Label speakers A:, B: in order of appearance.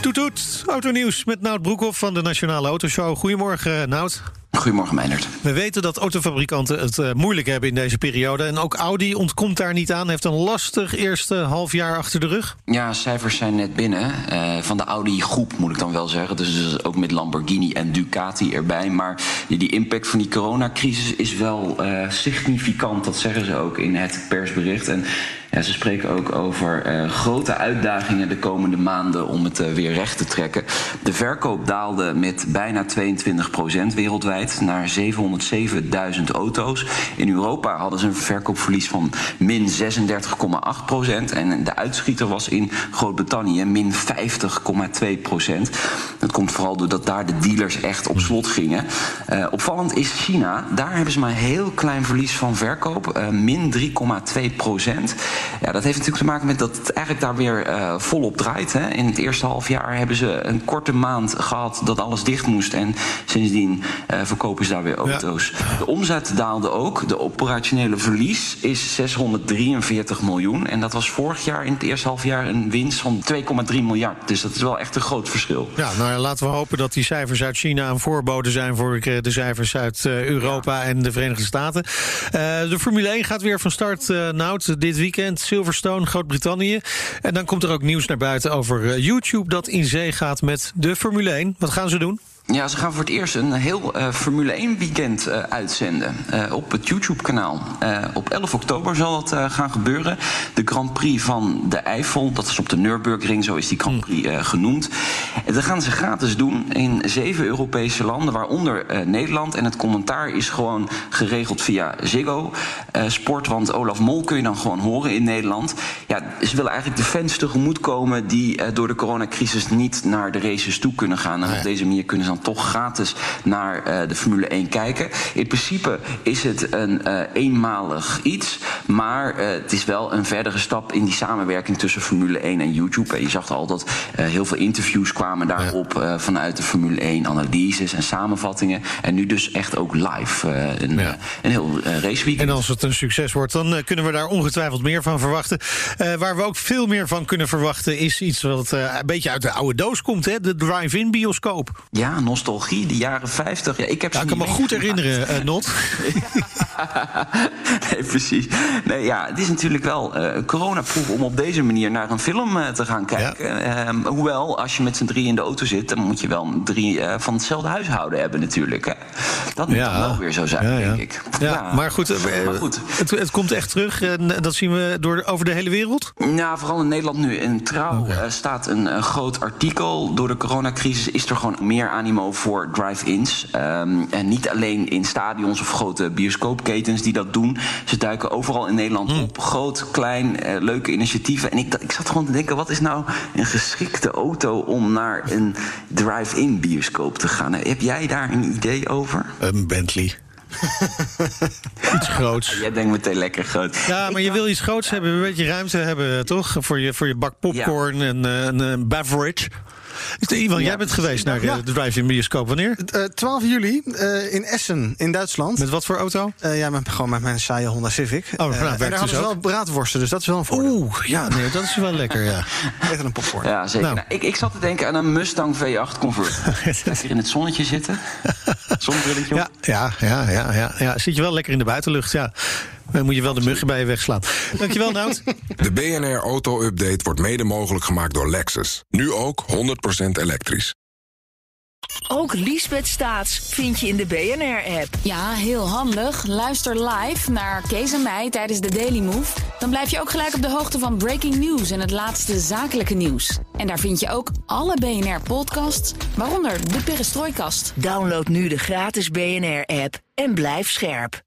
A: Toet toet, autonieuws met Nout Broekhoff van de Nationale Autoshow. Goedemorgen Nout.
B: Goedemorgen, Meijnerd.
A: We weten dat autofabrikanten het uh, moeilijk hebben in deze periode. En ook Audi ontkomt daar niet aan. Heeft een lastig eerste half jaar achter de rug.
B: Ja, cijfers zijn net binnen. Uh, van de Audi-groep moet ik dan wel zeggen. Dus, dus, ook met Lamborghini en Ducati erbij. Maar die, die impact van die coronacrisis is wel uh, significant. Dat zeggen ze ook in het persbericht. En ze spreken ook over uh, grote uitdagingen de komende maanden om het uh, weer recht te trekken. De verkoop daalde met bijna 22% wereldwijd naar 707.000 auto's. In Europa hadden ze een verkoopverlies van min 36,8% En de uitschieter was in Groot-Brittannië min 50,2% Dat komt vooral doordat daar de dealers echt op slot gingen. Uh, opvallend is China. Daar hebben ze maar een heel klein verlies van verkoop. min 3,2 ja, dat heeft natuurlijk te maken met dat het eigenlijk daar weer uh, volop draait. Hè. In het eerste half jaar hebben ze een korte maand gehad dat alles dicht moest. En sindsdien uh, verkopen ze daar weer auto's. Ja. De omzet daalde ook. De operationele verlies is 643 miljoen. En dat was vorig jaar in het eerste half jaar een winst van 2,3 miljard. Dus dat is wel echt een groot verschil.
A: Ja, nou ja, laten we hopen dat die cijfers uit China een voorbode zijn voor de cijfers uit uh, Europa ja. en de Verenigde Staten. de Formule 1 gaat weer van start, Nout, dit weekend. Silverstone, Groot-Brittannië. En dan komt er ook nieuws naar buiten over YouTube dat in zee gaat met de Formule 1. Wat gaan ze doen?
B: Ja, ze gaan voor het eerst een heel uh, Formule 1 weekend uh, uitzenden uh, op het YouTube-kanaal. op 11 oktober zal dat gaan gebeuren. De Grand Prix van de Eifel, dat is op de Nürburgring, zo is die Grand Prix genoemd. En dat gaan ze gratis doen in zeven Europese landen, waaronder Nederland. En het commentaar is gewoon geregeld via Ziggo Sport, want Olaf Mol kun je dan gewoon horen in Nederland. Ja, ze willen eigenlijk de fans tegemoetkomen die door de coronacrisis niet naar de races toe kunnen gaan. En op deze manier kunnen ze dan toch gratis naar uh, de Formule 1 kijken. In principe is het een uh, eenmalig iets, maar uh, het is wel een verdere stap in die samenwerking tussen Formule 1 en YouTube. En je zag al dat heel veel interviews kwamen daarop ja. vanuit de Formule 1, analyses en samenvattingen. En nu dus echt ook live een, ja. een heel raceweekend.
A: En als het een succes wordt, dan kunnen we daar ongetwijfeld meer van verwachten. waar we ook veel meer van kunnen verwachten is iets wat een beetje uit de oude doos komt, hè? de drive-in bioscoop.
B: Ja, nostalgie, de jaren 50. Ja, ik heb
A: ja, ik kan me goed herinneren, Not.
B: nee, precies. Nee, ja, het is natuurlijk wel uh, coronaproof om op deze manier naar een film uh, te gaan kijken. Ja. Um, hoewel, als je met z'n drie in de auto zit, dan moet je wel drie uh, van hetzelfde huishouden hebben natuurlijk. Hè. Dat moet ja. wel weer zo zijn,
A: ja,
B: denk ik.
A: Ja, maar goed, maar goed. Het, het, komt echt terug en dat zien we door, over de hele wereld?
B: Ja, vooral in Nederland nu. In Trouw okay. staat een, een groot artikel. Door de coronacrisis is er gewoon meer animo voor drive-ins. Um, en niet alleen in stadions of grote bioscoopketens die dat doen. Ze duiken overal in Nederland mm. op. Groot, klein, uh, leuke initiatieven. En ik, ik zat gewoon te denken, wat is nou een geschikte auto om naar een drive-in bioscoop te gaan? Heb jij daar een idee over?
A: Een Bentley. iets groots.
B: Jij denkt meteen lekker groot.
A: Ja, maar je wil iets groots hebben, een beetje ruimte hebben, toch? Voor je, voor je bak popcorn ja. en uh, een, een beverage. Ivan, ja. jij bent geweest naar ja. de drive-in bioscoop. Wanneer?
C: Uh, 12 juli uh, in Essen, in Duitsland.
A: Met wat voor auto?
C: Uh, ja, met, gewoon met mijn saaie Honda Civic.
A: Oh, nou,
C: en daar
A: dus
C: hadden ze wel braadworsten, dus dat is wel een voordeel.
A: Oeh, ja, nee, dat is wel lekker, ja.
C: Beter een popcorn.
B: Ja, zeker. Nou. Nou, ik, ik zat te denken aan een Mustang V8 Convert. Lekker in het zonnetje zitten.
A: Ja, ja, ja, ja, ja, ja. Zit je wel lekker in de buitenlucht, ja. Dan moet je wel de muggen bij je wegslaan. Dankjewel, Nout.
D: De BNR Auto Update wordt mede mogelijk gemaakt door Lexus. Nu ook 100% elektrisch.
E: Ook Liesbeth Staats vind je in de BNR-app.
F: Ja, heel handig. Luister live naar Kees en mij tijdens de Daily Move. Dan blijf je ook gelijk op de hoogte van breaking news en het laatste zakelijke nieuws. En daar vind je ook alle BNR-podcasts, waaronder de Perestrooikast.
E: Download nu de gratis BNR-app en blijf scherp.